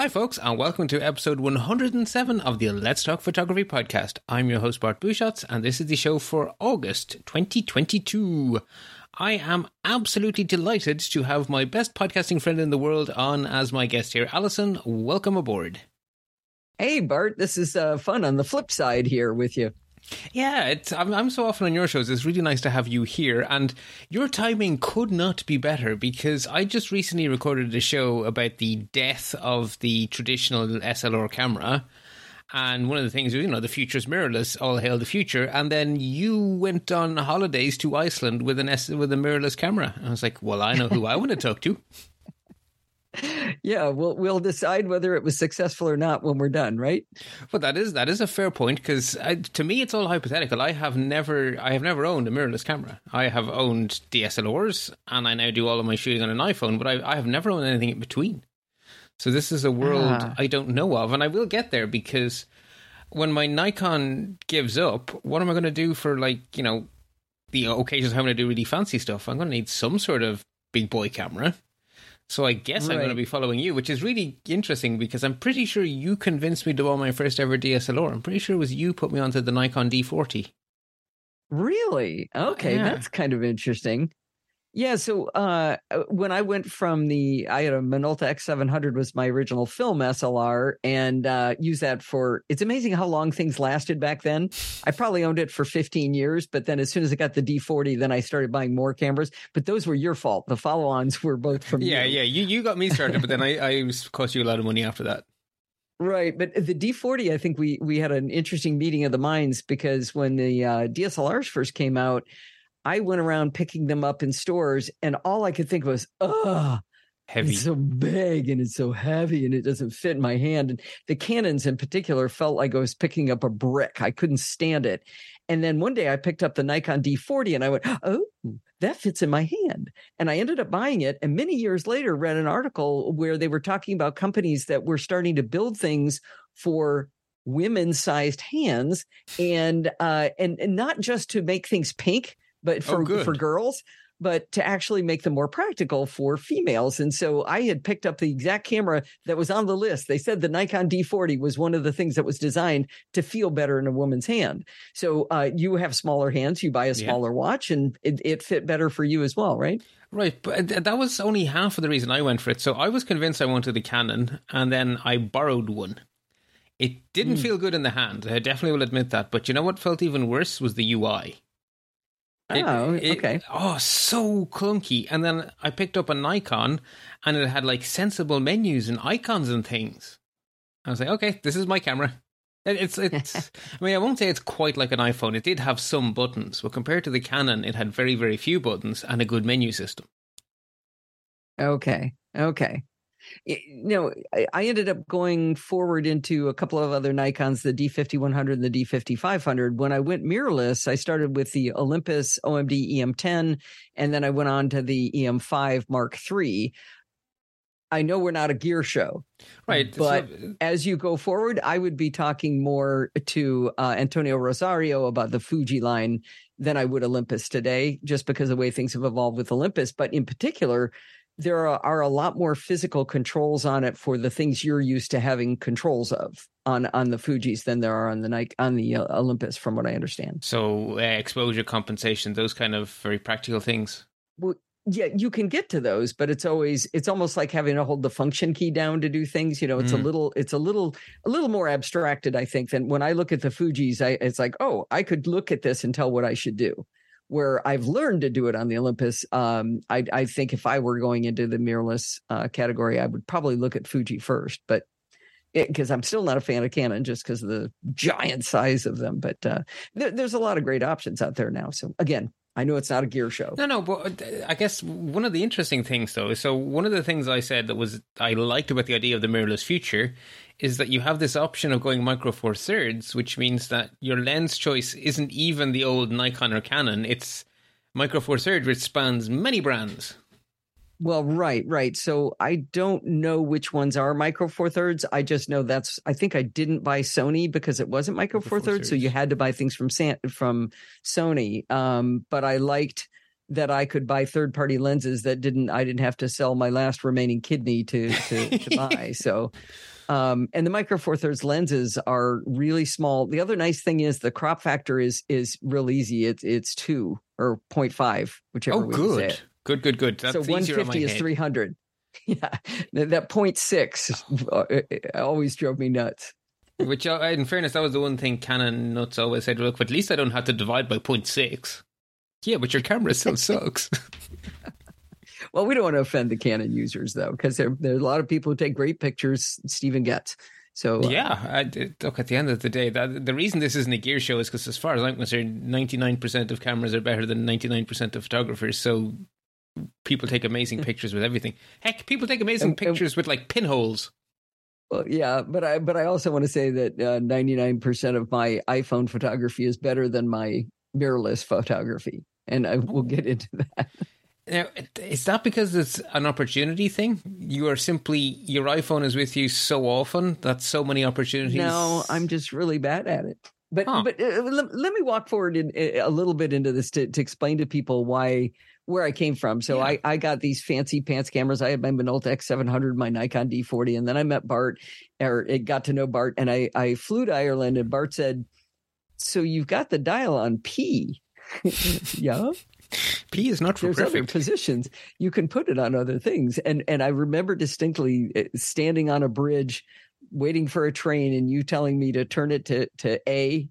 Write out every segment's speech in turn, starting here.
Hi, folks, and welcome to episode 107 of the Let's Talk Photography podcast. I'm your host, Bart Busschots, and this is the show for August 2022. I am absolutely delighted to have my best podcasting friend in the world on as my guest here. Allison, welcome aboard. Hey, Bart, this is uh, fun on the flip side here with you. Yeah, I'm, I'm so often on your shows. It's really nice to have you here. And your timing could not be better because I just recently recorded a show about the death of the traditional SLR camera. And one of the things, you know, the future's mirrorless, all hail the future. And then you went on holidays to Iceland with an S- with a mirrorless camera. I was like, well, I know who I want to talk to. Yeah, we'll we'll decide whether it was successful or not when we're done, right? But that is that is a fair point because to me it's all hypothetical. I have never I have never owned a mirrorless camera. I have owned DSLRs and I now do all of my shooting on an iPhone, but I, I have never owned anything in between. So this is a world ah. I don't know of, and I will get there because when my Nikon gives up, what am I going to do for like you know the occasions I'm going to do really fancy stuff? I'm going to need some sort of big boy camera. So I guess right. I'm going to be following you, which is really interesting because I'm pretty sure you convinced me to buy my first ever DSLR. I'm pretty sure it was you put me onto the Nikon D40. Really? Okay, yeah. that's kind of interesting. Yeah, so uh, uh, when I went from the, I had a Minolta X700 was my original film SLR, and uh, used that for. It's amazing how long things lasted back then. I probably owned it for 15 years, but then as soon as I got the D40, then I started buying more cameras. But those were your fault. The follow-ons were both from. Yeah, you. yeah, you you got me started, but then I I cost you a lot of money after that. Right, but the D40, I think we we had an interesting meeting of the minds because when the uh, DSLRs first came out, I went around picking them up in stores, and all I could think was, "Ugh, heavy, it's so big and it's so heavy, and it doesn't fit in my hand." And the Canons in particular, felt like I was picking up a brick. I couldn't stand it. And then one day I picked up the Nikon D40, and I went, "Oh, that fits in my hand." And I ended up buying it. And many years later, read an article where they were talking about companies that were starting to build things for women sized hands and uh and, and not just to make things pink but for oh, for girls but to actually make them more practical for females. And so I had picked up the exact camera that was on the list. They said the Nikon D40 was one of the things that was designed to feel better in a woman's hand. So uh, you have smaller hands, you buy a smaller yeah. watch, and it, it fit better for you as well, right? Right, but that was only half of the reason I went for it. So I was convinced I wanted the Canon, and then I borrowed one. It didn't mm. feel good in the hand. I definitely will admit that. But you know what felt even worse was the UI. It, oh, it, okay. Oh, so clunky. And then I picked up a Nikon and it had like sensible menus and icons and things. I was like, okay, this is my camera. It's, it's, I mean, I won't say it's quite like an iPhone. It did have some buttons, but compared to the Canon, it had very, very few buttons and a good menu system. Okay. Okay you know, I, ended up going forward into a couple of other Nikons, the D5100 and the D5500. When I went mirrorless, I started with the Olympus OMD EM10, and then I went on to the EM5 Mark III. I know we're not a gear show, right? But so, as you go forward, I would be talking more to uh, Antonio Rosario about the Fuji line than I would Olympus today, just because of the way things have evolved with Olympus. But in particular, there are, are, a lot more physical controls on it for the things you're used to having controls of on on the Fuji's than there are on the Nike on the uh, Olympus, from what I understand. So uh, exposure compensation, those kind of very practical things. Well, yeah, you can get to those, but it's always it's almost like having to hold the function key down to do things. You know, it's mm. a little it's a little a little more abstracted, I think, than when I look at the Fuji's. I, it's like, oh, I could look at this and tell what I should do where I've learned to do it on the Olympus. Um, I, I, think if I were going into the mirrorless uh, category, I would probably look at Fuji first, but because I'm still not a fan of Canon just because of the giant size of them. But uh, there, there's a lot of great options out there now. So again, I know it's not a gear show. No, no, but uh, I guess one of the interesting things though so one of the things I said that was I liked about the idea of the mirrorless future is that you have this option of going micro four thirds, which means that your lens choice isn't even the old Nikon or Canon. It's Micro Four Thirds, which spans many brands. Well, right, right. So I don't know which ones are Micro Four Thirds. I just know that's. I think I didn't buy Sony because it wasn't Micro Four Thirds, so you had to buy things from San, from Sony. Um, but I liked that I could buy third party lenses that didn't. I didn't have to sell my last remaining kidney to to, to buy. So. Um, and the micro four thirds lenses are really small. The other nice thing is the crop factor is is real easy. It's it's two or 0.5, whichever. Oh, good. Good, good, good. That's so 150 is 300. Yeah, that 0.6 uh, always drove me nuts. Which, uh, in fairness, that was the one thing Canon nuts always said. Look, at least I don't have to divide by 0.6. Yeah, but your camera still sucks. well, we don't want to offend the Canon users though, because there there are a lot of people who take great pictures. Stephen gets. So uh, yeah, I, look at the end of the day, that the reason this isn't a gear show is because, as far as I'm concerned, 99% of cameras are better than 99% of photographers. So people take amazing pictures with everything. Heck, people take amazing pictures with like pinholes. Well, yeah, but I but I also want to say that ninety nine percent of my iPhone photography is better than my mirrorless photography, and I will get into that. Now, is that because it's an opportunity thing? You are simply your iPhone is with you so often that so many opportunities. No, I'm just really bad at it. But huh. but uh, let, let, me walk forward in, a little bit into this to, to explain to people why where I came from. So yeah. I, I got these fancy pants cameras. I had my Minolta X700, my Nikon D40, and then I met Bart or it got to know Bart and I, I flew to Ireland and Bart said, so you've got the dial on P. yeah. P is not for There's perfect. other positions. You can put it on other things. And and I remember distinctly eh, standing on a bridge waiting for a train and you telling me to turn it to to A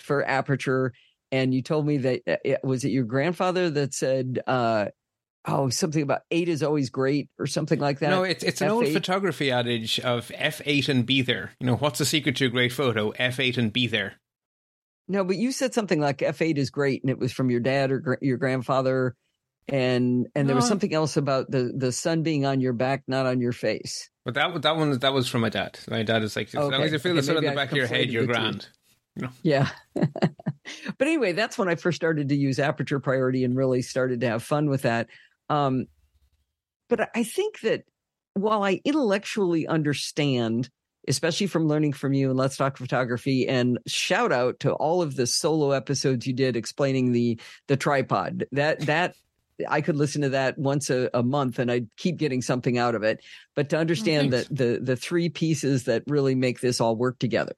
for aperture and you told me that it, eh, was it your grandfather that said uh, oh something about eight is always great or something like that no it's, it's an F8. old photography adage of f8 and be there you know what's the secret to a great photo f8 and be there no but you said something like f8 is great and it was from your dad or gr- your grandfather and and there was something else about the the sun being on your back not on your face but that that one that was from my dad my dad is like as okay. long as you feel okay, the sun on the back of your head you're grand no. Yeah. but anyway, that's when I first started to use aperture priority and really started to have fun with that. Um, but I think that while I intellectually understand, especially from learning from you and Let's Talk Photography, and shout out to all of the solo episodes you did explaining the the tripod. That that I could listen to that once a, a month and I'd keep getting something out of it. But to oh, understand oh, that the the three pieces that really make this all work together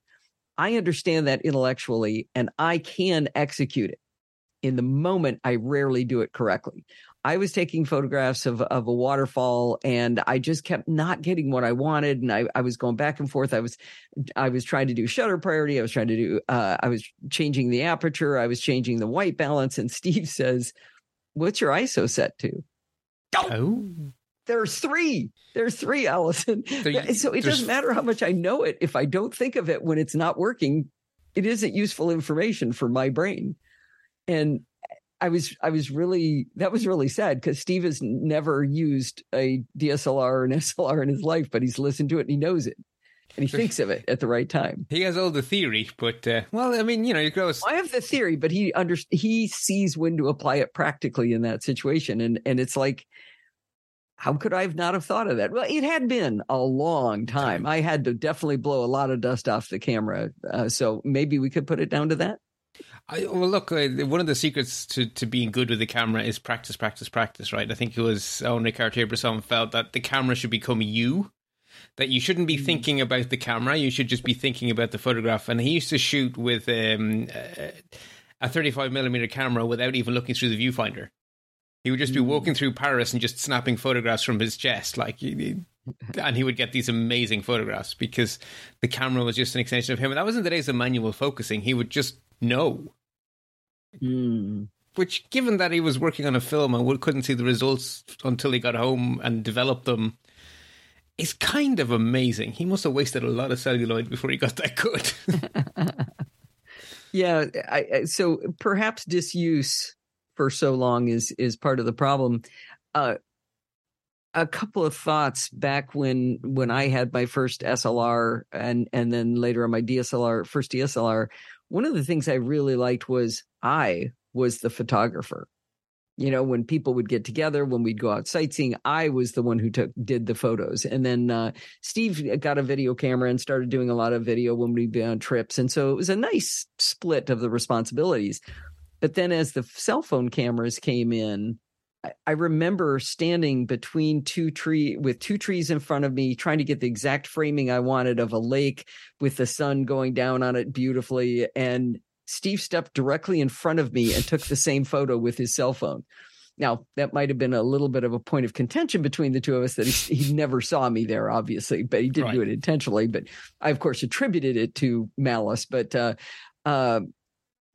I understand that intellectually and I can execute it. In the moment, I rarely do it correctly. I was taking photographs of, of a waterfall and I just kept not getting what I wanted. And I, I was going back and forth. I was, I was trying to do shutter priority. I was trying to do, uh, I was changing the aperture. I was changing the white balance. And Steve says, what's your ISO set to? Oh, there's three. There's three, Allison. So, you, so it doesn't matter how much I know it. If I don't think of it when it's not working, it isn't useful information for my brain. And I was I was really that was really sad because Steve has never used a DSLR or an SLR in his life, but he's listened to it and he knows it. And he thinks of it at the right time. He has all the theory, but uh, well, I mean, you know, you go. I have the theory, but he under he sees when to apply it practically in that situation, and and it's like how could I have not have thought of that? Well, it had been a long time. I had to definitely blow a lot of dust off the camera. Uh, so maybe we could put it down to that. I, well, look, uh, one of the secrets to, to being good with the camera is practice, practice, practice, right? I think it was Henri Cartier-Bresson felt that the camera should become you, that you shouldn't be mm. thinking about the camera, you should just be thinking about the photograph. And he used to shoot with um, a 35 millimeter camera without even looking through the viewfinder. He would just be walking through Paris and just snapping photographs from his chest, like, and he would get these amazing photographs because the camera was just an extension of him. And that was in the days of manual focusing. He would just know. Mm. Which, given that he was working on a film and couldn't see the results until he got home and developed them, is kind of amazing. He must have wasted a lot of celluloid before he got that good. yeah, I, so perhaps disuse for so long is is part of the problem. Uh, a couple of thoughts back when when I had my first SLR and and then later on my DSLR first DSLR. One of the things I really liked was I was the photographer. You know, when people would get together, when we'd go out sightseeing, I was the one who took did the photos. And then uh, Steve got a video camera and started doing a lot of video when we'd be on trips. And so it was a nice split of the responsibilities. But then as the cell phone cameras came in, I remember standing between two tree with two trees in front of me, trying to get the exact framing I wanted of a lake with the sun going down on it beautifully. And Steve stepped directly in front of me and took the same photo with his cell phone. Now, that might have been a little bit of a point of contention between the two of us that he, he never saw me there, obviously, but he didn't right. do it intentionally. But I, of course, attributed it to malice. But uh, uh,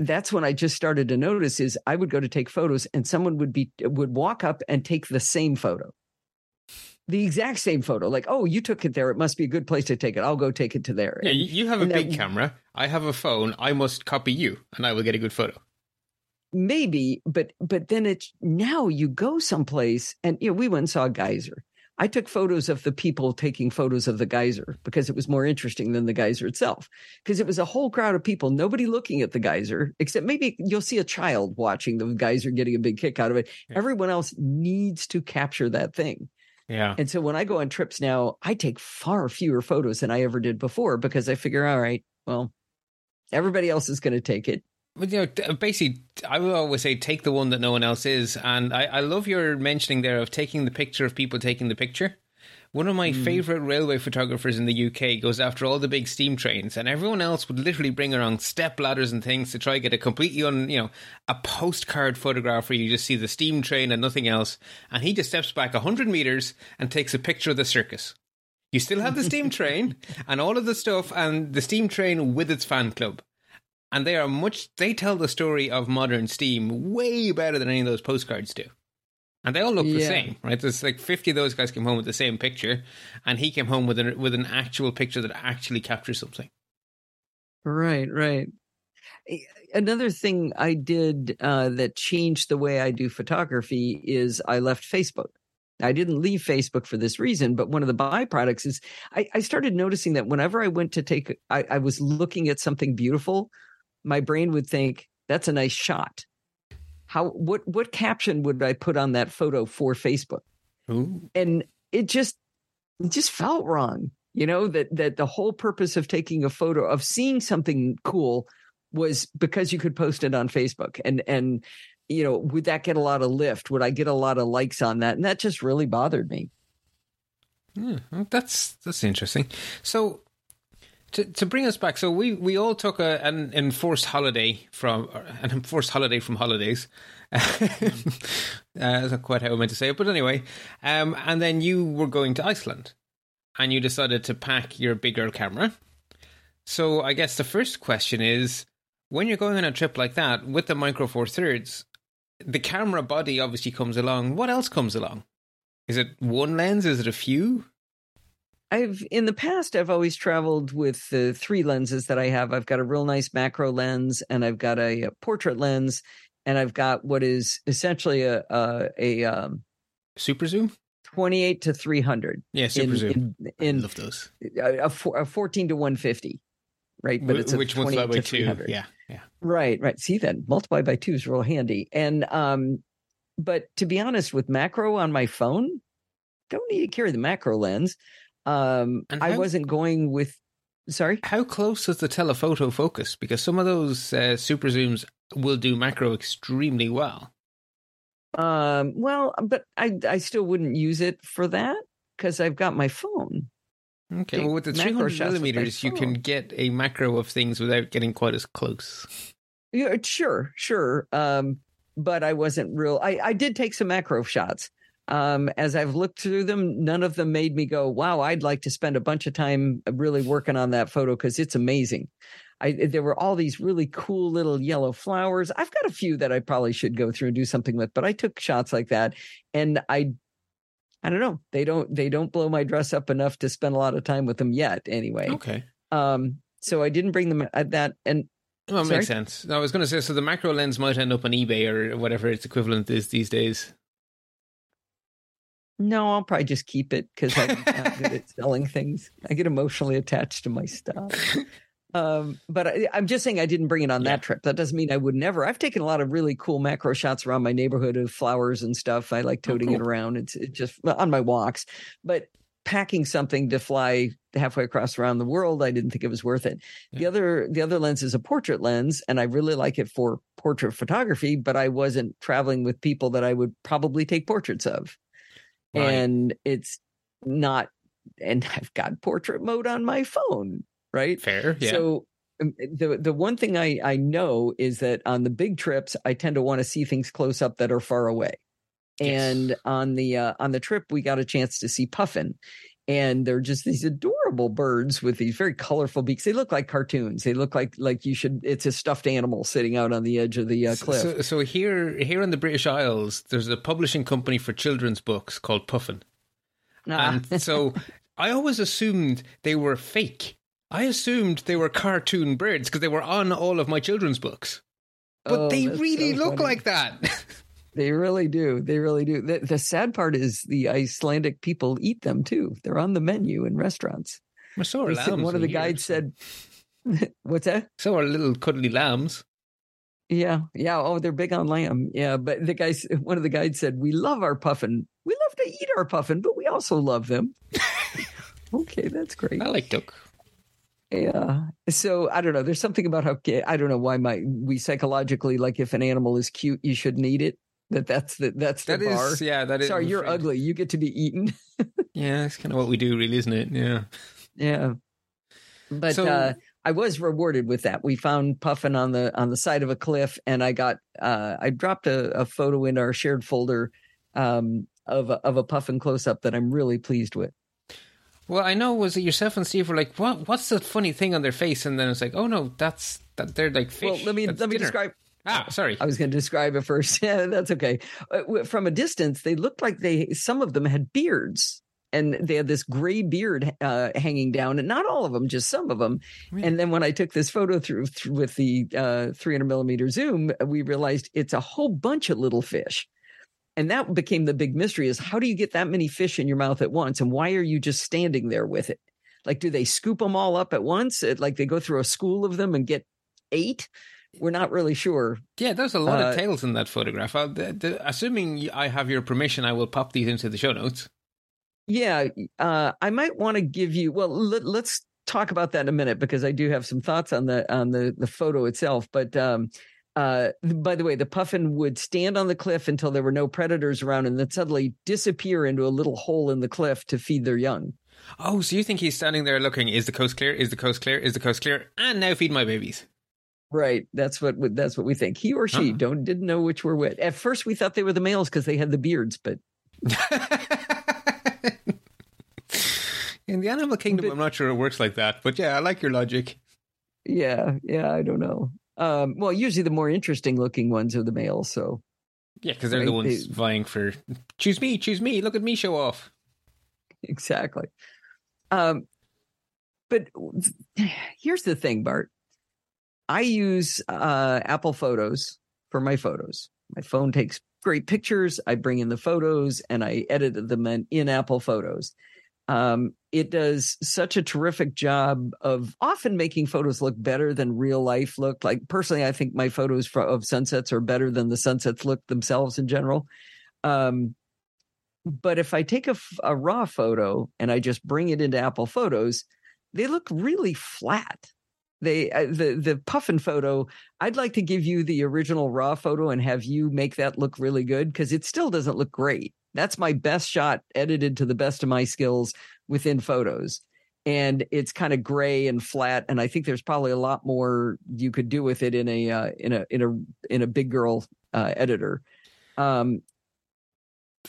that's when I just started to notice is I would go to take photos and someone would be would walk up and take the same photo. The exact same photo. Like, oh, you took it there. It must be a good place to take it. I'll go take it to there. Yeah, you have a big that, camera. I have a phone. I must copy you and I will get a good photo. Maybe, but but then it's now you go someplace and you know, we went and saw a geyser I took photos of the people taking photos of the geyser because it was more interesting than the geyser itself. Because it was a whole crowd of people, nobody looking at the geyser, except maybe you'll see a child watching the geyser getting a big kick out of it. Yeah. Everyone else needs to capture that thing. Yeah. And so when I go on trips now, I take far fewer photos than I ever did before because I figure, all right, well, everybody else is going to take it. But you know, basically, I would always say take the one that no one else is, and I, I love your mentioning there of taking the picture of people taking the picture. One of my mm. favorite railway photographers in the UK goes after all the big steam trains, and everyone else would literally bring around step ladders and things to try to get a completely un, you know, a postcard photograph where you just see the steam train and nothing else. And he just steps back hundred meters and takes a picture of the circus. You still have the steam train and all of the stuff, and the steam train with its fan club and they are much they tell the story of modern steam way better than any of those postcards do. And they all look yeah. the same right? There's like 50 of those guys came home with the same picture and he came home with an with an actual picture that actually captures something. Right right. Another thing i did uh, that changed the way i do photography is i left facebook. I didn't leave Facebook for this reason, but one of the byproducts is I, I started noticing that whenever I went to take, I, I was looking at something beautiful my brain would think that's a nice shot. How what what caption would I put on that photo for Facebook? Ooh. And it just it just felt wrong. You know that that the whole purpose of taking a photo of seeing something cool was because you could post it on Facebook and and you know would that get a lot of lift? Would I get a lot of likes on that? And that just really bothered me. Hmm, yeah, that's that's interesting. So to, to bring us back, so we, we all took a, an enforced holiday from an enforced holiday from holidays. uh, that's not quite how I meant to say it, but anyway. Um, and then you were going to Iceland, and you decided to pack your bigger camera. So I guess the first question is, when you're going on a trip like that with the Micro Four Thirds, the camera body obviously comes along. What else comes along? Is it one lens? Is it a few? I've in the past I've always traveled with the three lenses that I have. I've got a real nice macro lens, and I've got a, a portrait lens, and I've got what is essentially a a, a um, super zoom. 28 to 300. Yeah, super in, zoom. In, in, I love those. A, a, a 14 to 150, right? But it's which one's by two? Yeah, yeah. Right, right. See, then multiply by two is real handy. And um, but to be honest, with macro on my phone, don't need to carry the macro lens. Um, how, I wasn't going with. Sorry, how close is the telephoto focus? Because some of those uh, super zooms will do macro extremely well. Um, well, but I I still wouldn't use it for that because I've got my phone. Okay, well, with the 300 millimeters, you can get a macro of things without getting quite as close. Yeah, sure, sure. Um, but I wasn't real. I I did take some macro shots um, as I've looked through them, none of them made me go, wow, I'd like to spend a bunch of time really working on that photo because it's amazing. I, there were all these really cool little yellow flowers. I've got a few that I probably should go through and do something with, but I took shots like that and I I don't know. They don't they don't blow my dress up enough to spend a lot of time with them yet anyway. Okay. Um so I didn't bring them at that and well, makes sense. I was going to say, so the macro lens might end up on eBay or whatever its equivalent is these days. No, I'll probably just keep it because I'm not good at selling things. I get emotionally attached to my stuff. Um, but I, I'm just saying I didn't bring it on Yeah. that trip. That doesn't mean I would never. I've taken a lot of really cool macro shots around my neighborhood of flowers and stuff. I like Oh, toting it around. It's it just on my walks, but packing something to fly halfway across around the world, I didn't think it was worth it. The other the other lens is a portrait lens, and I really like it for portrait photography. But I wasn't traveling with people that I would probably take portraits of, Right. and it's not. And I've got portrait mode on my phone, right? Fair, yeah. So um, the the one thing I I know is that on the big trips I tend to want to see things close up that are far away. Yes. And on the uh, on the trip we got a chance to see puffin. And they're just these adorable birds with these very colorful beaks. They look like cartoons. They look like like you should. It's a stuffed animal sitting out on the edge of the uh, cliff. So, so here, here in the British Isles, there's a publishing company for children's books called Puffin, Ah. and so I always assumed they were fake. I assumed they were cartoon birds because they were on all of my children's books, but Oh, they really so look funny. like that. They really do. They really do. The, the sad part is the Icelandic people eat them too. They're on the menu in restaurants. Well, so are said- one of the guides said, "What's that?" "So are little cuddly lambs." Yeah, yeah. Oh, they're big on lamb. Yeah, but the guys, one of the guides said, "We love our puffin. We love to eat our puffin, but we also love them." okay, that's great. I like duck. Yeah. So I don't know. There's something about how I don't know why my we psychologically like if an animal is cute, you shouldn't eat it. That that's the that's the That bar. is, yeah, that is. Sorry, you're ugly. You get to be eaten. Yeah, it's kind of what we do, really, isn't it? Yeah. Yeah. But So- uh I was rewarded with that. We found Puffin on the on the side of a cliff and I got uh I dropped a, a photo in our shared folder um of a, of a Puffin close up that I'm really pleased with. Well, I know. Was it yourself and Steve were like, "What? What's the funny thing on their face?" And then it's like, "Oh no, that's that. They're like fish." Well, let me That's let me dinner." describe Ah, sorry. I was going to describe it first. Yeah, that's okay. Uh, From a distance, they looked like they some of them had beards, and they had this gray beard uh, hanging down, and not all of them, just some of them. Really? And then when I took this photo through, through with the uh, 300 millimeter zoom, we realized it's a whole bunch of little fish. And that became the big mystery: is how do you get that many fish in your mouth at once, and why are you just standing there with it? Like, do they scoop them all up at once? It- Like they go through a school of them and get eight? We're not really sure. Yeah, there's a lot Uh, of tails in that photograph. I'll, the, the, assuming I have your permission, I will pop these into the show notes. Yeah, uh, I might want to give you. Well, let, let's talk about that in a minute because I do have some thoughts on the on the the photo itself. But um, uh, by the way, the puffin would stand on the cliff until there were no predators around, and then suddenly disappear into a little hole in the cliff to feed their young. Oh, so you think he's standing there looking? Is the coast clear? Is the coast clear? Is the coast clear? And now feed my babies. Right. That's what that's what we think. He or she Huh. don't didn't know which were which. At first, we thought they were the males because they had the beards, but In the animal kingdom, But- I'm not sure it works like that, but yeah, I like your logic. yeah, yeah, I don't know. Um, well, usually the more interesting looking ones are the males. So Yeah, because they're the Right, ones they- vying for choose me, choose me. Look at me, show off. exactly. Um, but here's the thing, Bart. I use uh, Apple Photos for my photos. My phone takes great pictures. I bring in the photos and I edit them in, in Apple Photos. Um, it does such a terrific job of often making photos look better than real life look. Like personally, I think my photos fro- of sunsets are better than the sunsets look themselves in general. Um, but if I take a raw photo and I just bring it into Apple Photos, they look really flat. They uh, the the puffin photo. I'd like to give you the original raw photo and have you make that look really good because it still doesn't look great. That's my best shot, edited to the best of my skills within photos, and it's kind of gray and flat. And I think there's probably a lot more you could do with it in a uh, in a in a in a big girl uh, editor. Um,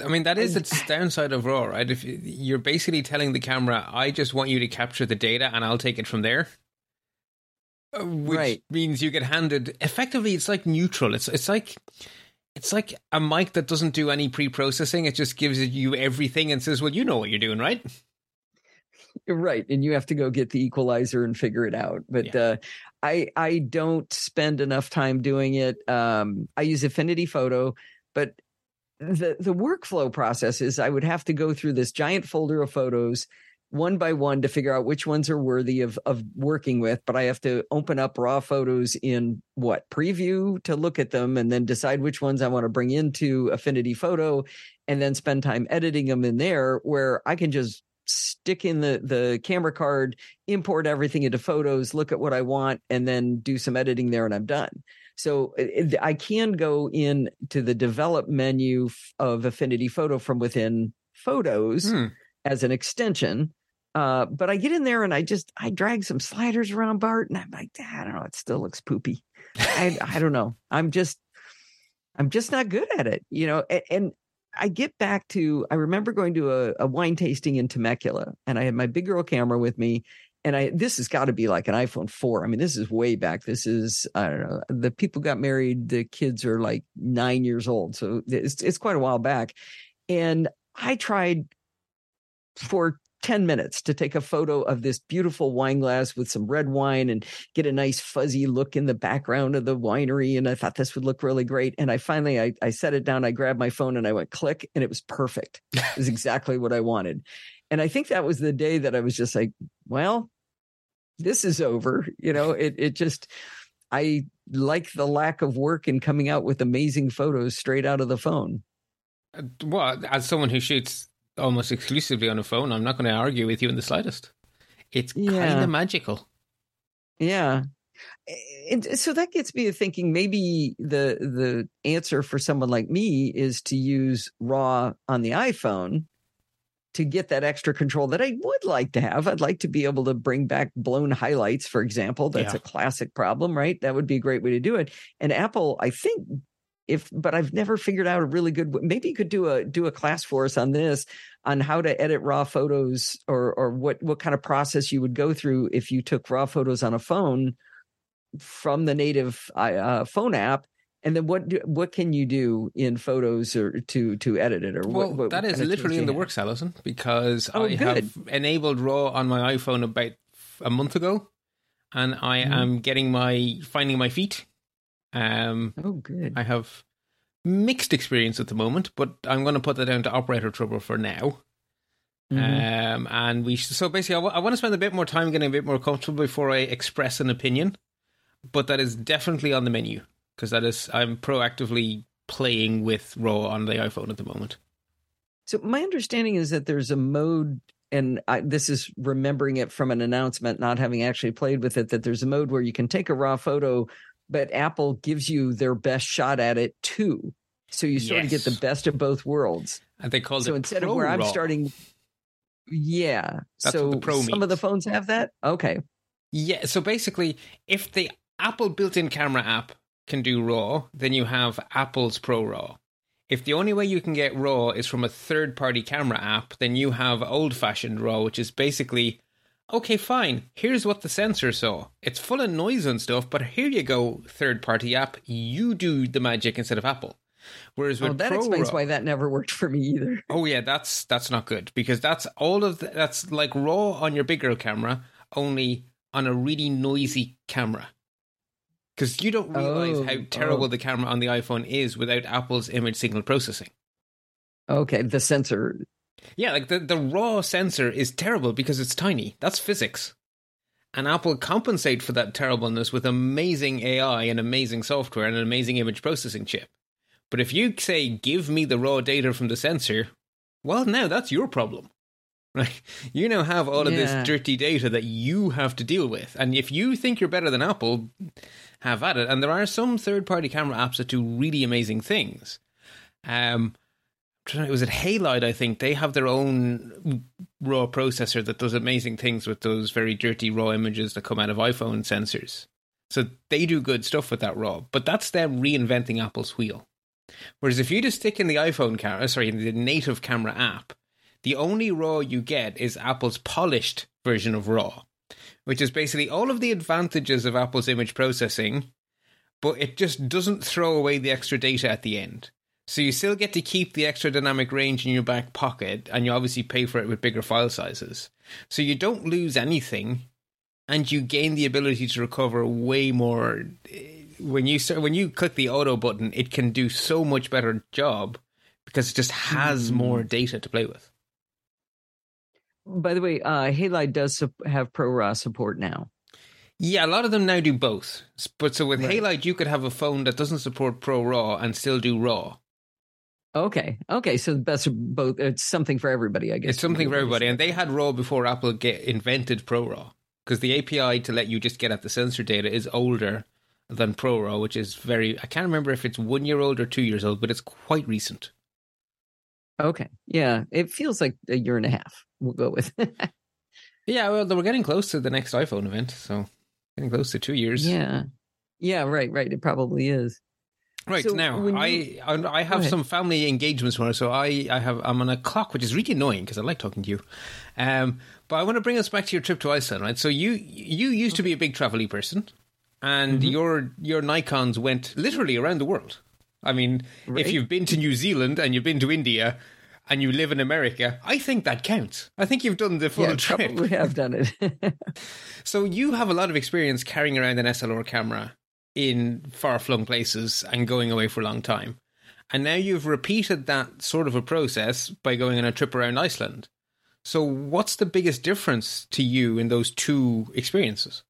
I mean, that is the downside of RAW, right? If you're basically telling the camera, I just want you to capture the data and I'll take it from there. Which Right. means you get handed effectively it's like neutral. It's it's like it's like a mic that doesn't do any pre-processing. It just gives you everything and says, "Well, you know what you're doing, right?" right and you have to go get the equalizer and figure it out but uh i i don't spend enough time doing it um i use affinity photo but the the workflow process is i would have to go through this giant folder of photos one by one to figure out which ones are worthy of of working with. But I have to open up raw photos in what preview to look at them and then decide which ones I want to bring into Affinity Photo and then spend time editing them in there where I can just stick in the the camera card, import everything into photos, look at what I want, and then do some editing there, and I'm done. So I can go in to the develop menu of Affinity Photo from within Photos hmm. as an extension. Uh, but I get in there and I just I drag some sliders around Bart, and I'm like, I don't know, it still looks poopy. I I don't know. I'm just I'm just not good at it, you know. And, and I get back to I remember going to a, a wine tasting in Temecula, and I had my big girl camera with me, and I this has got to be like an iPhone 4. I mean, this is way back. This is I don't know. The people got married, the kids are like 9 years old. So it's it's quite a while back. And I tried for 10 minutes to take a photo of this beautiful wine glass with some red wine and get a nice fuzzy look in the background of the winery. And I thought this would look really great. And I finally, I, I set it down, I grabbed my phone and I went click and it was perfect. It was exactly what I wanted. And I think that was the day that I was just like, well, this is over. You know, it, it just, I like the lack of work in coming out with amazing photos straight out of the phone. Uh, well, as someone who shoots almost exclusively on a phone. I'm not going to argue with you in the slightest. It's yeah. kind of magical. Yeah. And so that gets me to thinking maybe the the answer for someone like me is to use RAW on the iPhone to get that extra control that I would like to have. I'd like to be able to bring back blown highlights, for example. That's yeah. a classic problem, right? That would be a great way to do it. And Apple, I think, if but I've never figured out a really good maybe you could do a do a class for us on this on how to edit raw photos or or what what kind of process you would go through if you took raw photos on a phone from the native uh, phone app and then what do, what can you do in photos or to to edit it or well what, what that is literally in the works Allison because oh, I good. have enabled raw on my iPhone about a month ago and I mm-hmm. am getting my finding my feet um, oh, good. I have mixed experience at the moment, but I'm going to put that down to operator trouble for now. Mm-hmm. Um, and we so basically, I, w- I want to spend a bit more time getting a bit more comfortable before I express an opinion. But that is definitely on the menu because that is I'm proactively playing with RAW on the iPhone at the moment. So my understanding is that there's a mode, and I, this is remembering it from an announcement, not having actually played with it. That there's a mode where you can take a raw photo but Apple gives you their best shot at it too. So you sort yes. of get the best of both worlds. And they call it. so it instead Pro of where. I'm starting. Yeah. That's so some means. of the phones have that. Okay. Yeah. So basically, if the Apple built-in camera app can do RAW, then you have Apple's Pro RAW. If the only way you can get RAW is from a third-party camera app, then you have old-fashioned RAW, which is basically okay, fine, here's what the sensor saw. It's full of noise and stuff, but here you go, third party app, you do the magic instead of Apple. Whereas oh, with oh, that Pro explains Raw, why that never worked for me either. Oh yeah, that's that's not good because that's all of the, that's like raw on your bigger camera, only on a really noisy camera. Because you don't realize oh, how terrible oh. the camera on the iPhone is without Apple's image signal processing. Okay, the sensor yeah, like the, the raw sensor is terrible because it's tiny. That's physics. And Apple compensate for that terribleness with amazing AI and amazing software and an amazing image processing chip. But if you say, give me the raw data from the sensor, well, now that's your problem. Right? You now have all of yeah. this dirty data that you have to deal with. And if you think you're better than Apple, have at it. And there are some third party camera apps that do really amazing things. Um, it was at Halide, I think. They have their own raw processor that does amazing things with those very dirty raw images that come out of iPhone sensors. So they do good stuff with that raw, but that's them reinventing Apple's wheel. Whereas if you just stick in the iPhone camera, uh, sorry, in the native camera app, the only raw you get is Apple's polished version of raw, which is basically all of the advantages of Apple's image processing, but it just doesn't throw away the extra data at the end. So you still get to keep the extra dynamic range in your back pocket, and you obviously pay for it with bigger file sizes. So you don't lose anything, and you gain the ability to recover way more. When you start, when you click the auto button, it can do so much better job because it just has mm. more data to play with. by the way, uh, Halide does have Pro RAW support now. Yeah, a lot of them now do both. But so with Right. Halide, you could have a phone that doesn't support Pro RAW and still do RAW. Okay, okay, so the best of both. It's something for everybody, I guess. It's something for everybody, and they had RAW before Apple get invented Pro RAW because the API to let you just get at the sensor data is older than Pro RAW, which is very. I can't remember if it's one year old or two years old, but it's quite recent. Okay, yeah, it feels like a year and a half. We'll go with. Yeah, well, we're getting close to the next iPhone event, so getting close to two years. yeah, yeah, right, right. It probably is. Right So now, I you- I I have some family engagements tomorrow, so I I have I'm on a clock, which is really annoying because I like talking to you. Um, but I want to bring us back to your trip to Iceland, right? So you you used to be a big travel person, and Mm-hmm. your your Nikon's went literally around the world. I mean, Right. if you've been to New Zealand and you've been to India. And you live in America, I think that counts. I think you've done the full yeah, trip. We have done it. So you have a lot of experience carrying around an SLR camera in far flung places and going away for a long time. And now you've repeated that sort of a process by going on a trip around Iceland. So what's the biggest difference to you in those two experiences?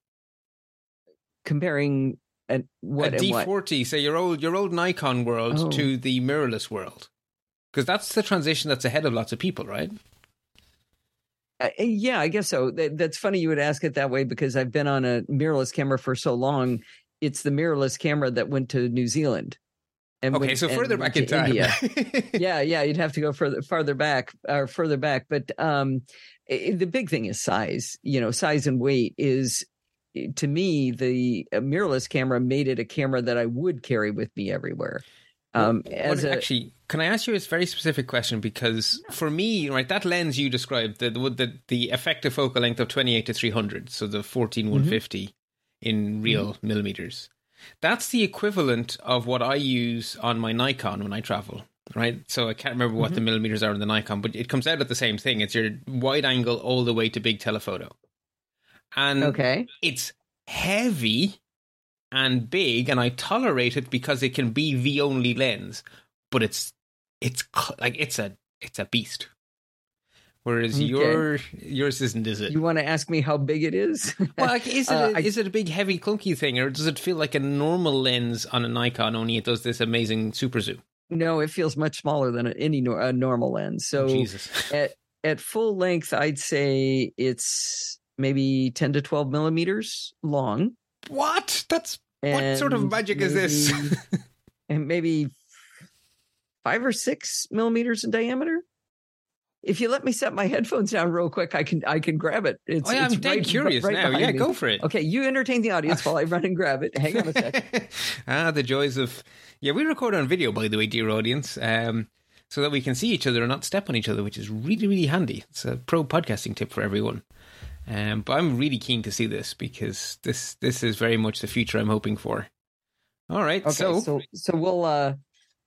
Comparing and what a and what? D40, say your old your old Nikon world Oh. to the mirrorless world. Because that's the transition that's ahead of lots of people, right? Uh, yeah, I guess so. That, that's funny you would ask it that way because I've been on a mirrorless camera for so long. It's the mirrorless camera that went to New Zealand. And Okay, went- so further back in time. Yeah, yeah, you'd have to go further farther back or further back. But um, i the big thing is size. You know, size and weight is to me the uh, mirrorless camera made it a camera that I would carry with me everywhere. Um, as a, actually, can I ask you a very specific question? Because for me, right, that lens you described, the the the effective focal length of twenty eight to three hundred, so the fourteen one fifty in mm-hmm. real millimeters, that's the equivalent of what I use on my Nikon when I travel. Right, so I can't remember what the mm-hmm. millimeters are in the Nikon, but it comes out at the same thing. It's your wide angle all the way to big telephoto, and okay, it's heavy and big and I tolerate it because it can be the only lens but it's it's like it's a it's a beast whereas Okay. your yours isn't is it you want to ask me how big it is? well like is it Uh, a, is it a big heavy clunky thing or does it feel like a normal lens on a Nikon only it does this amazing super zoom No, it feels much smaller than any nor- a normal lens. So Jesus at at full length, I'd say it's maybe ten to twelve millimeters long. what that's what sort of and magic is this and maybe five or six millimeters in diameter. If you let me set my headphones down real quick, I can I can grab it. It's, oh yeah it's I'm right- curious right now yeah me. go for it Okay, you entertain the audience while I run and grab it. Hang on a sec. ah, the joys of yeah. We record on video, by the way, dear audience, um, so that we can see each other and not step on each other, which is really, really handy. It's a pro podcasting tip for everyone. Um, but I'm really keen to see this because this this is very much the future I'm hoping for. All right, Okay, so, so so, we'll uh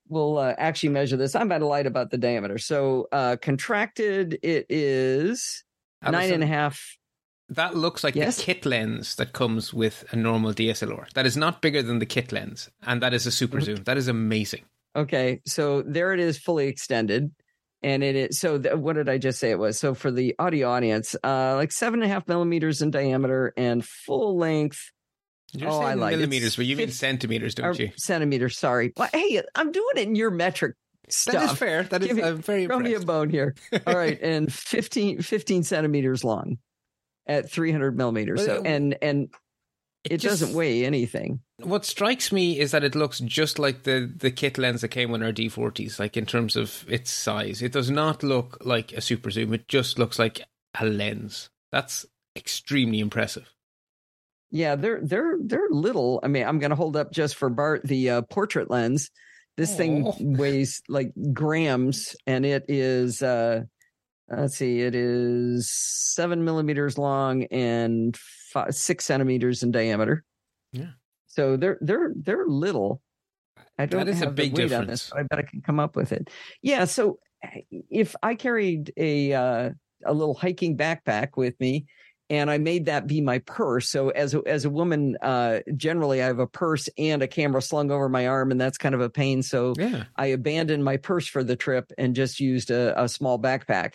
we'll uh, actually measure this. I'm about to light about the diameter. So uh contracted, it is nine and a half. that looks like Yes? the kit lens that comes with a normal DSLR. That is not bigger than the kit lens, and that is a super zoom. That is amazing. Okay, so there it is, fully extended, and it is. So th- what did I just say it was? So for the audio audience, uh, like seven and a half millimeters in diameter and full length You're Oh, I saying lied. It's millimeters, but you mean centimeters, don't you? centimeters. Sorry. Well, hey, I'm doing it in your metric stuff. That is fair. That is. Me- I'm very Throw me a bone here. All right, and 15, 15 centimeters long at 300 millimeters. So and and it, just- doesn't weigh anything. What strikes me is that it looks just like the the kit lens that came with our D40s, like in terms of its size. It does not look like a super zoom. It just looks like a lens. That's extremely impressive. Yeah, they're they're they're little. I mean, I'm going to hold up just for Bart the uh, portrait lens. This thing Oh. weighs like grams, and it is. uh Let's see, it is seven millimeters long and five, six centimeters in diameter. Yeah. So they're they're they're little. I don't That is a have the big weight on this, difference. but I bet I can come up with it. Yeah. So if I carried a uh, a little hiking backpack with me, and I made that be my purse. So as a, as a woman, uh, generally I have a purse and a camera slung over my arm, and that's kind of a pain. So Yeah. I abandoned my purse for the trip and just used a, a small backpack.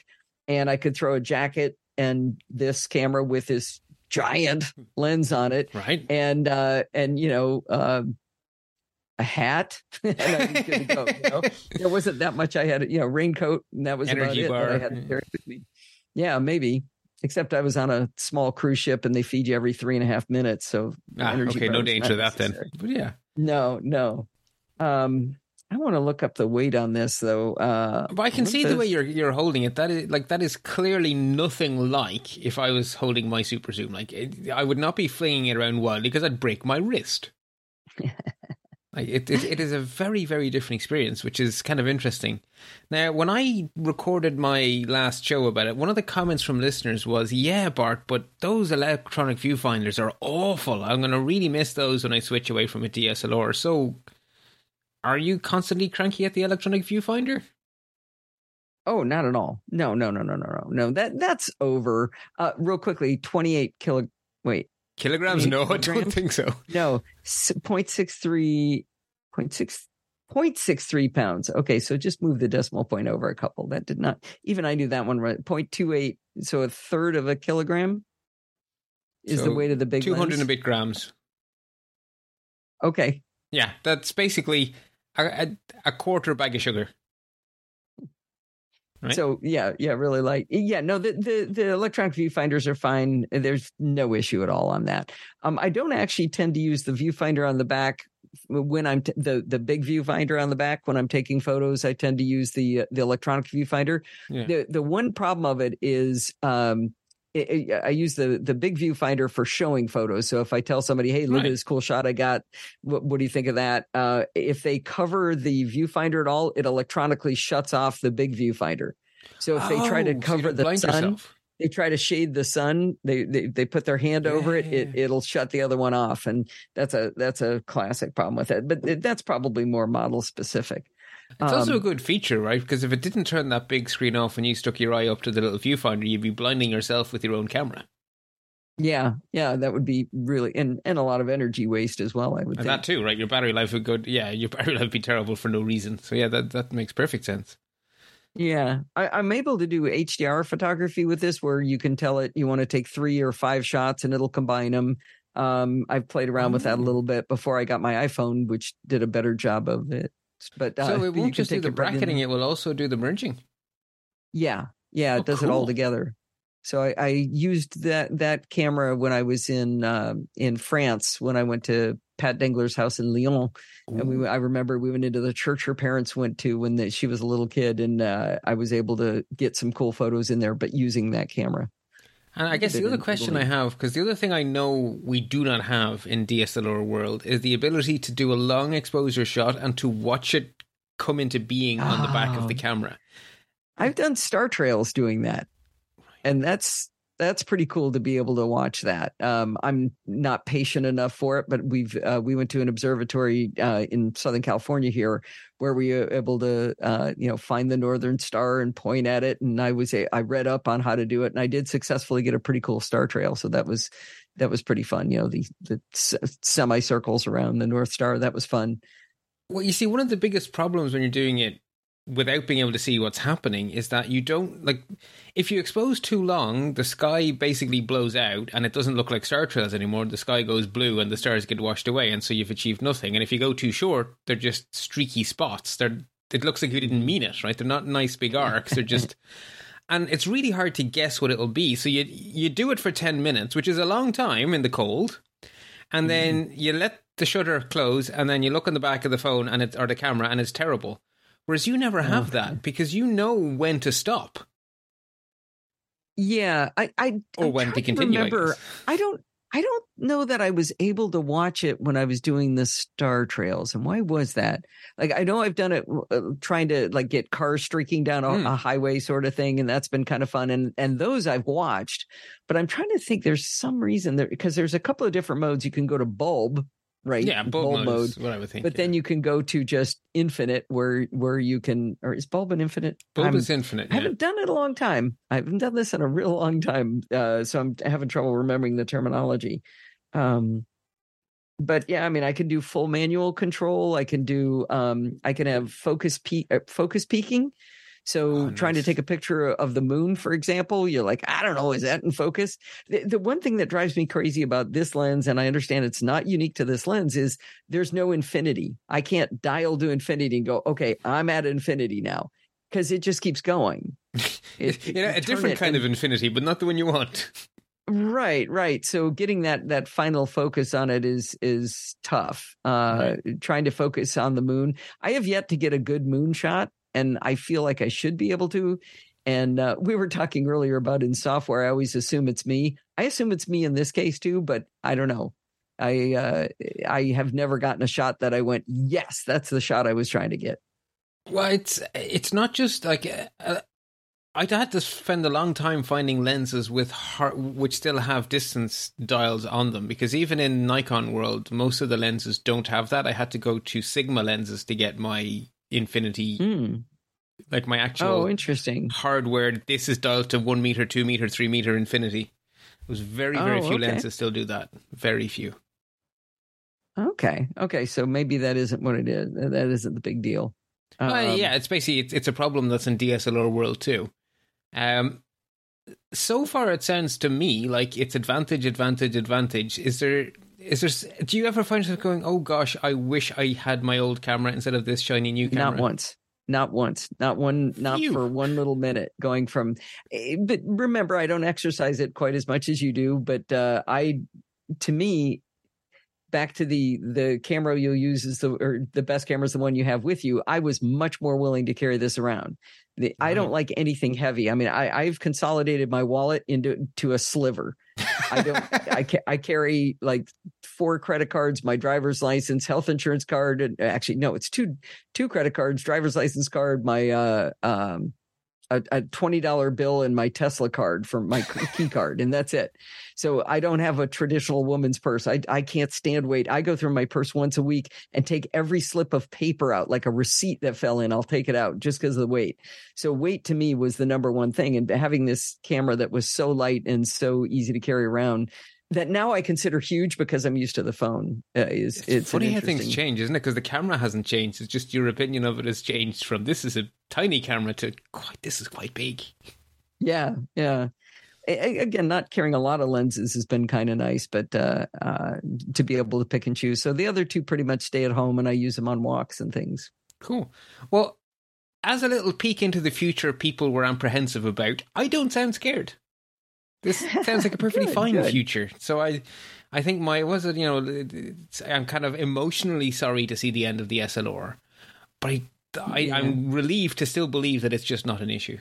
and I could throw a jacket and this camera with this giant lens on it, Right. and uh, and you know. Um, a hat, and I was good to go. You know? There wasn't that much. I had, you know, raincoat, and that was Energy about it. that I had to carry with me. Yeah, maybe. Except I was on a small cruise ship, and they feed you every three and a half minutes. So Ah, okay, no danger of that then. But yeah. No, no. Um, I want to look up the weight on this though. Uh, But I can see the way you're you're holding it. That is like that is clearly nothing like if I was holding my super zoom. Like it, I would not be flinging it around wildly because I'd break my wrist. like it, it, it is a very very different experience, which is kind of interesting. Now, when I recorded my last show about it, one of the comments from listeners was, "Yeah, Bart, but those electronic viewfinders are awful. I'm going to really miss those when I switch away from a DSLR." So. Are you constantly cranky at the electronic viewfinder? Oh, not at all. No, no, no, no, no, no, no. That that's over. Uh, real quickly, twenty eight kilo. Wait, Kilograms? No, I don't think so. no, s- 0.63, 0.6 0.63 pounds. Okay, so just move the decimal point over a couple. That did not even I knew that one right. 0.28, so a third of a kilogram is the weight of the big 200 lens. and a bit grams. Okay. Yeah, that's basically a, a, a quarter bag of sugar. Right. So yeah, yeah, really light. Yeah, no, the, the the electronic viewfinders are fine. There's no issue at all on that. Um, I don't actually tend to use the viewfinder on the back when I'm t- the the big viewfinder on the back when I'm taking photos. I tend to use the uh, the electronic viewfinder. Yeah. The the one problem of it is um. It- it- I use the the big viewfinder for showing photos. So if I tell somebody, "Hey, look Right. at this cool shot I got," what, what do you think of that? Uh, if they cover the viewfinder at all, it electronically shuts off the big viewfinder. So if they try Oh, to cover don't the sun, yourself. they try to shade the sun. They they, they put their hand over it, it. It'll shut the other one off, and that's a that's a classic problem with it. But that's probably more model specific. It's also a Um, good feature, right? Because if it didn't turn that big screen off when you stuck your eye up to the little viewfinder, you'd be blinding yourself with your own camera. Yeah, yeah, that would be really and and a lot of energy waste as well. I would And think. that too, right? Your battery life would go, yeah, your battery life would be terrible for no reason. So yeah, that, that makes perfect sense. Yeah, I, I'm able to do HDR photography with this, where you can tell it you want to take three or five shots, and it'll combine them. Um, I've played around with that a Oh. little bit before I got my iPhone, which did a better job of it. But uh, so it won't just do the it right in bracketing, it will also do the merging. Yeah, yeah, it Oh, does it all together. So I, I used that that camera when I was in um, in France when I went to Pat Dengler's house in Lyon, and we I remember we went into the church her parents went to when the, she was a little kid, and uh, I was able to get some cool photos in there, but using that camera. And I guess the other question I have, because the other thing I know we do not have in DSLR world is the ability to do a long exposure shot and to watch it come into being on the back of the Oh. camera. I've done star trails doing that, and that's that's pretty cool to be able to watch that. Um, I'm not patient enough for it, but we've uh, we went to an observatory uh, in Southern California here where we were able to uh, you know find the northern star and point at it, and I was a, I read up on how to do it, and I did successfully get a pretty cool star trail. So that was that was pretty fun. You know the the semicircles around the North Star that was fun. Well, you see, one of the biggest problems when you're doing it without being able to see what's happening is that you don't like if you expose too long, the sky basically blows out and it doesn't look like star trails anymore. The sky goes blue and the stars get washed away, and so you've achieved nothing. And if you go too short, they're just streaky spots. They're it looks like you didn't mean it, right? They're not nice big arcs. They're just and it's really hard to guess what it'll be. So you you do it for ten minutes, which is a long time in the cold, and then mm-hmm. you let the shutter close, and then you look on the back of the phone and it or the camera, and it's terrible. Whereas you never have Okay. that because you know when to stop Yeah, I I or I'm when to continue. Remember, guess. I don't I don't know that I was able to watch it when I was doing the star trails. And why was that? Like I know I've done it uh, trying to like get cars streaking down a, Hmm. a highway sort of thing and that's been kind of fun and and those I've watched. But I'm trying to think there's some reason there because there's a couple of different modes you can go to bulb, right? Yeah, bulb, mode, is what I would think. But then you can go to just infinite where where you can or is bulb an infinite? bulb I'm- is infinite. I haven't done it a long time. I haven't done this in a real long time, uh, so I'm having trouble remembering the terminology. Um, but yeah, I mean, I can do full manual control. I can do. Um, I can have focus peak, uh, focus peaking. So Oh, trying to take a picture of the moon, for example, you're like, I don't know, is that in focus? The, the one thing that drives me crazy about this lens, and I understand it's not unique to this lens, is there's no infinity. I can't dial to infinity and go, okay, I'm at infinity now because it just keeps going. It- you know, a different kind and- of infinity, but not the one you want. Right, right. So getting that that final focus on it is is tough. Uh trying to focus on the moon. I have yet to get a good moon shot and I feel like I should be able to. And uh, we were talking earlier about in software I always assume it's me. I assume it's me in this case too, but I don't know. I uh I have never gotten a shot that I went, "Yes, that's the shot I was trying to get." Well, it's it's not just like uh, I had to spend a long time finding lenses with which still have distance dials on them because even in Nikon world, most of the lenses don't have that. I had to go to Sigma lenses to get my infinity, Hmm. like my actual Oh, interesting. hardware. This is dialed to one meter, two meter, three meter infinity. It was very very Oh, few okay. lenses still do that. Very few. Okay. Okay, so maybe that isn't what it is. That isn't the big deal. Well, Um, yeah, it's basically it's, it's a problem that's in DSLR world too. Um, so far it sounds to me like it's advantage, advantage, advantage. Is there is there? Do you ever find yourself going, "Oh gosh, I wish I had my old camera instead of this shiny new camera"? Not once. Not once. Not one. Not for one little minute. Going from, eh, but remember, I don't exercise it quite as much as you do. But uh, I, to me, back to the the camera you'll use is the or the best camera is the one you have with you. I was much more willing to carry this around. The, I don't like anything heavy. I mean, I, I've consolidated my wallet into to a sliver. I don't. I ca- I carry like four credit cards, my driver's license, health insurance card, and actually no, it's two two credit cards, driver's license card, my uh um a, a twenty dollar bill, and my Tesla card for my key card, and that's it. So I don't have a traditional woman's purse. I I can't stand weight. I go through my purse once a week and take every slip of paper out, like a receipt that fell in. I'll take it out just because of the weight. So weight to me was the number one thing, and having this camera that was so light and so easy to carry around. That now I consider huge because I'm used to the phone. Uh, is It's, it's, funny how things change, isn't it? Because the camera hasn't changed. It's just your opinion of it has changed from this is a tiny camera to quite this is quite big. Yeah, yeah. A- Again, not carrying a lot of lenses has been kind of nice, but uh, uh, to be able to pick and choose. So the other two pretty much stay at home, and I use them on walks and things. Cool. Well, as a little peek into the future people were apprehensive about, I don't sound scared. This sounds like a perfectly Good, fine good. future. So I, I think my was it you know I'm kind of emotionally sorry to see the end of the SLR, but I, I Yeah. I'm relieved to still believe that it's just not an issue.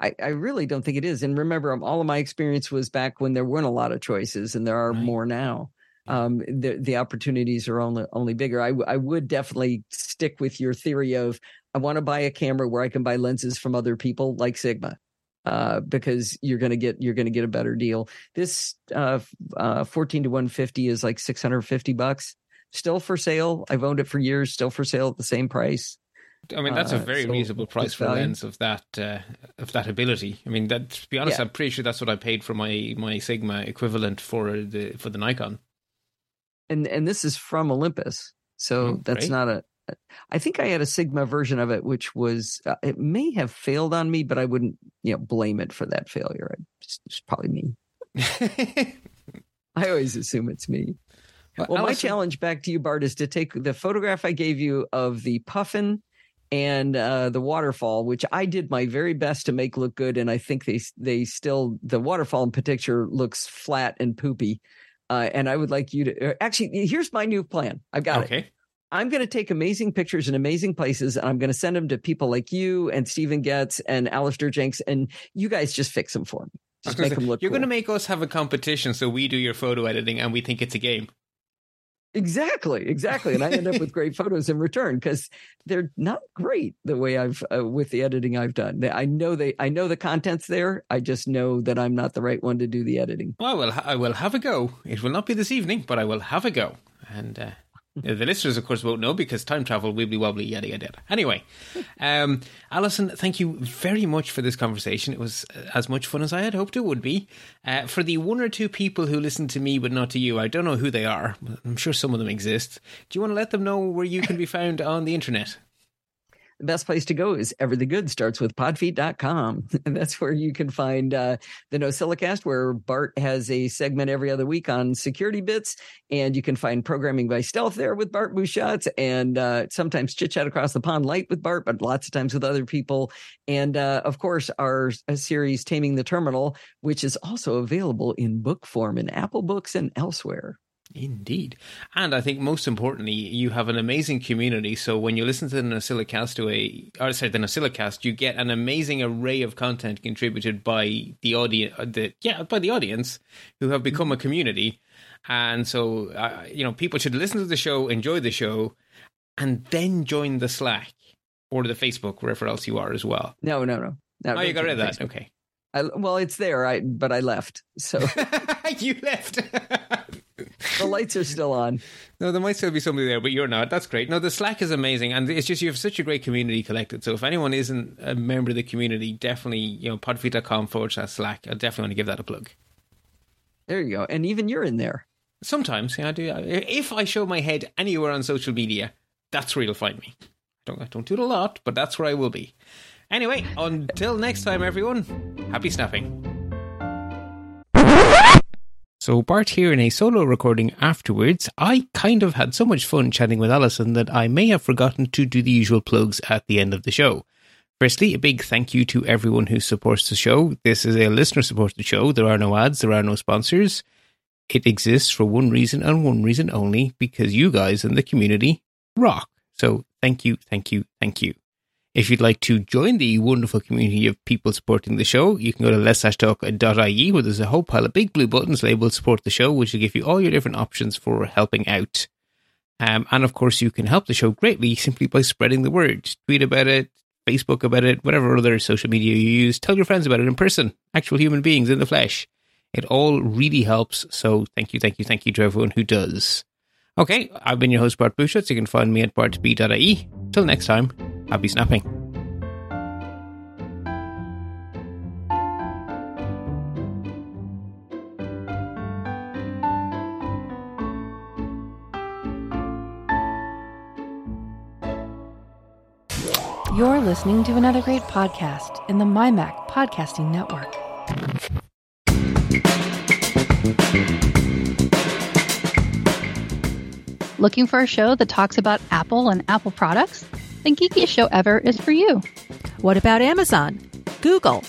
I, I really don't think it is. And remember, um, all of my experience was back when there weren't a lot of choices, and there are Right. more now. Um, the the opportunities are only only bigger. I w- I would definitely stick with your theory of I want to buy a camera where I can buy lenses from other people like Sigma. Uh, because you're gonna get you're gonna get a better deal. This uh, uh 14 to 150 is like 650 bucks. Still for sale. I've owned it for years. Still for sale at the same price. I mean, that's a Uh, very so reasonable price for lens of that uh, of that ability. I mean, that to be honest, Yeah. I'm pretty sure that's what I paid for my my Sigma equivalent for the for the Nikon. and and this is from Olympus, so Oh, that's great. not a. I think I had a Sigma version of it, which was uh, it may have failed on me, but I wouldn't you know blame it for that failure. It's, it's probably me. I always assume it's me. Well, my Allison- challenge back to you, Bart, is to take the photograph I gave you of the puffin and uh, the waterfall, which I did my very best to make look good, and I think they they still the waterfall in particular looks flat and poopy. Uh, and I would like you to uh, actually. Here's my new plan. I've got it. I'm going to take amazing pictures in amazing places, and I'm going to send them to people like you and Stephen Getz and Alistair Jenks, and you guys just fix them for me. Just make say, them look. You're cool. going to make us have a competition, so we do your photo editing, and we think it's a game. Exactly, exactly. And I end up with great photos in return because they're not great the way I've uh, with the editing I've done. They- I know they, I know the content's there. I just know that I'm not the right one to do the editing. Well, I will, I will have a go. It will not be this evening, but I will have a go. And uh, the listeners, of course, won't know because time travel, wibbly wobbly, yada yada. Anyway, um, Allison, thank you very much for this conversation. It was uh, as much fun as I had hoped it would be. Uh, for the one or two people who listen to me but not to you, I don't know who they are. I'm sure some of them exist. Do you want to let them know where you can be found on the internet? The best place to go is Ever the Good starts with podfeet.com. And that's where you can find uh, the NosillaCast, where Bart has a segment every other week on security bits. And you can find programming by stealth there with Bart Busschots and uh, sometimes chit chat across the pond light with Bart, but lots of times with other people. And uh, of course, our series Taming the Terminal, which is also available in book form in Apple Books and elsewhere. Indeed. And I think most importantly, you have an amazing community. So when you listen to the NosillaCast to a or sorry, the NosillaCast, you get an amazing array of content contributed by the audience uh, the yeah, by the audience who have become a community. And so uh, you know, people should listen to the show, enjoy the show, and then join the Slack or the Facebook, wherever else you are as well. No, no, no. no oh, you got rid of that. Facebook. Okay. I, well, it's there, I but I left. So you left. the lights are still on. No, there might still be somebody there, but you're not. That's great. No, the Slack is amazing, and it's just you have such a great community collected. So if anyone isn't a member of the community, definitely you know podfeet.com forward slash Slack. I definitely want to give that a plug. There you go, and even you're in there. Sometimes, yeah, I do. If I show my head anywhere on social media, that's where you'll find me. I don't, I don't do it a lot, but that's where I will be. Anyway, until next time, everyone, happy snapping. So, Bart here in a solo recording afterwards, I kind of had so much fun chatting with Allison that I may have forgotten to do the usual plugs at the end of the show. Firstly, a big thank you to everyone who supports the show. This is a listener supported show. There are no ads, there are no sponsors. It exists for one reason and one reason only because you guys in the community rock. So, thank you, thank you, thank you. If you'd like to join the wonderful community of people supporting the show, you can go to let's-talk.ie where there's a whole pile of big blue buttons labeled support the show, which will give you all your different options for helping out. Um, and of course, you can help the show greatly simply by spreading the word. Tweet about it, Facebook about it, whatever other social media you use. Tell your friends about it in person, actual human beings in the flesh. It all really helps. So thank you, thank you, thank you to everyone who does. Okay, I've been your host, Bart Busschots. You can find me at bartb.ie. Till next time, Happy snapping. You're listening to another great podcast in the MyMac Podcasting Network. Looking for a show that talks about Apple and Apple products? Then Geekiest Show Ever is for you. What about Amazon? Google?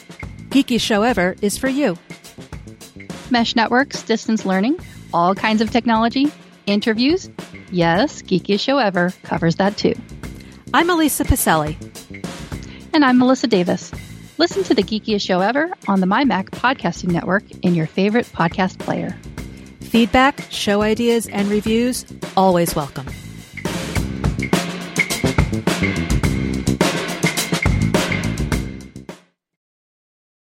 Geekiest Show Ever is for you. Mesh networks, distance learning, all kinds of technology, interviews. Yes, Geekiest Show Ever covers that too. I'm Elisa Pacelli. And I'm Melissa Davis. Listen to the Geekiest Show Ever on the MyMac Podcasting Network in your favorite podcast player. Feedback, show ideas, and reviews always welcome. Thank you.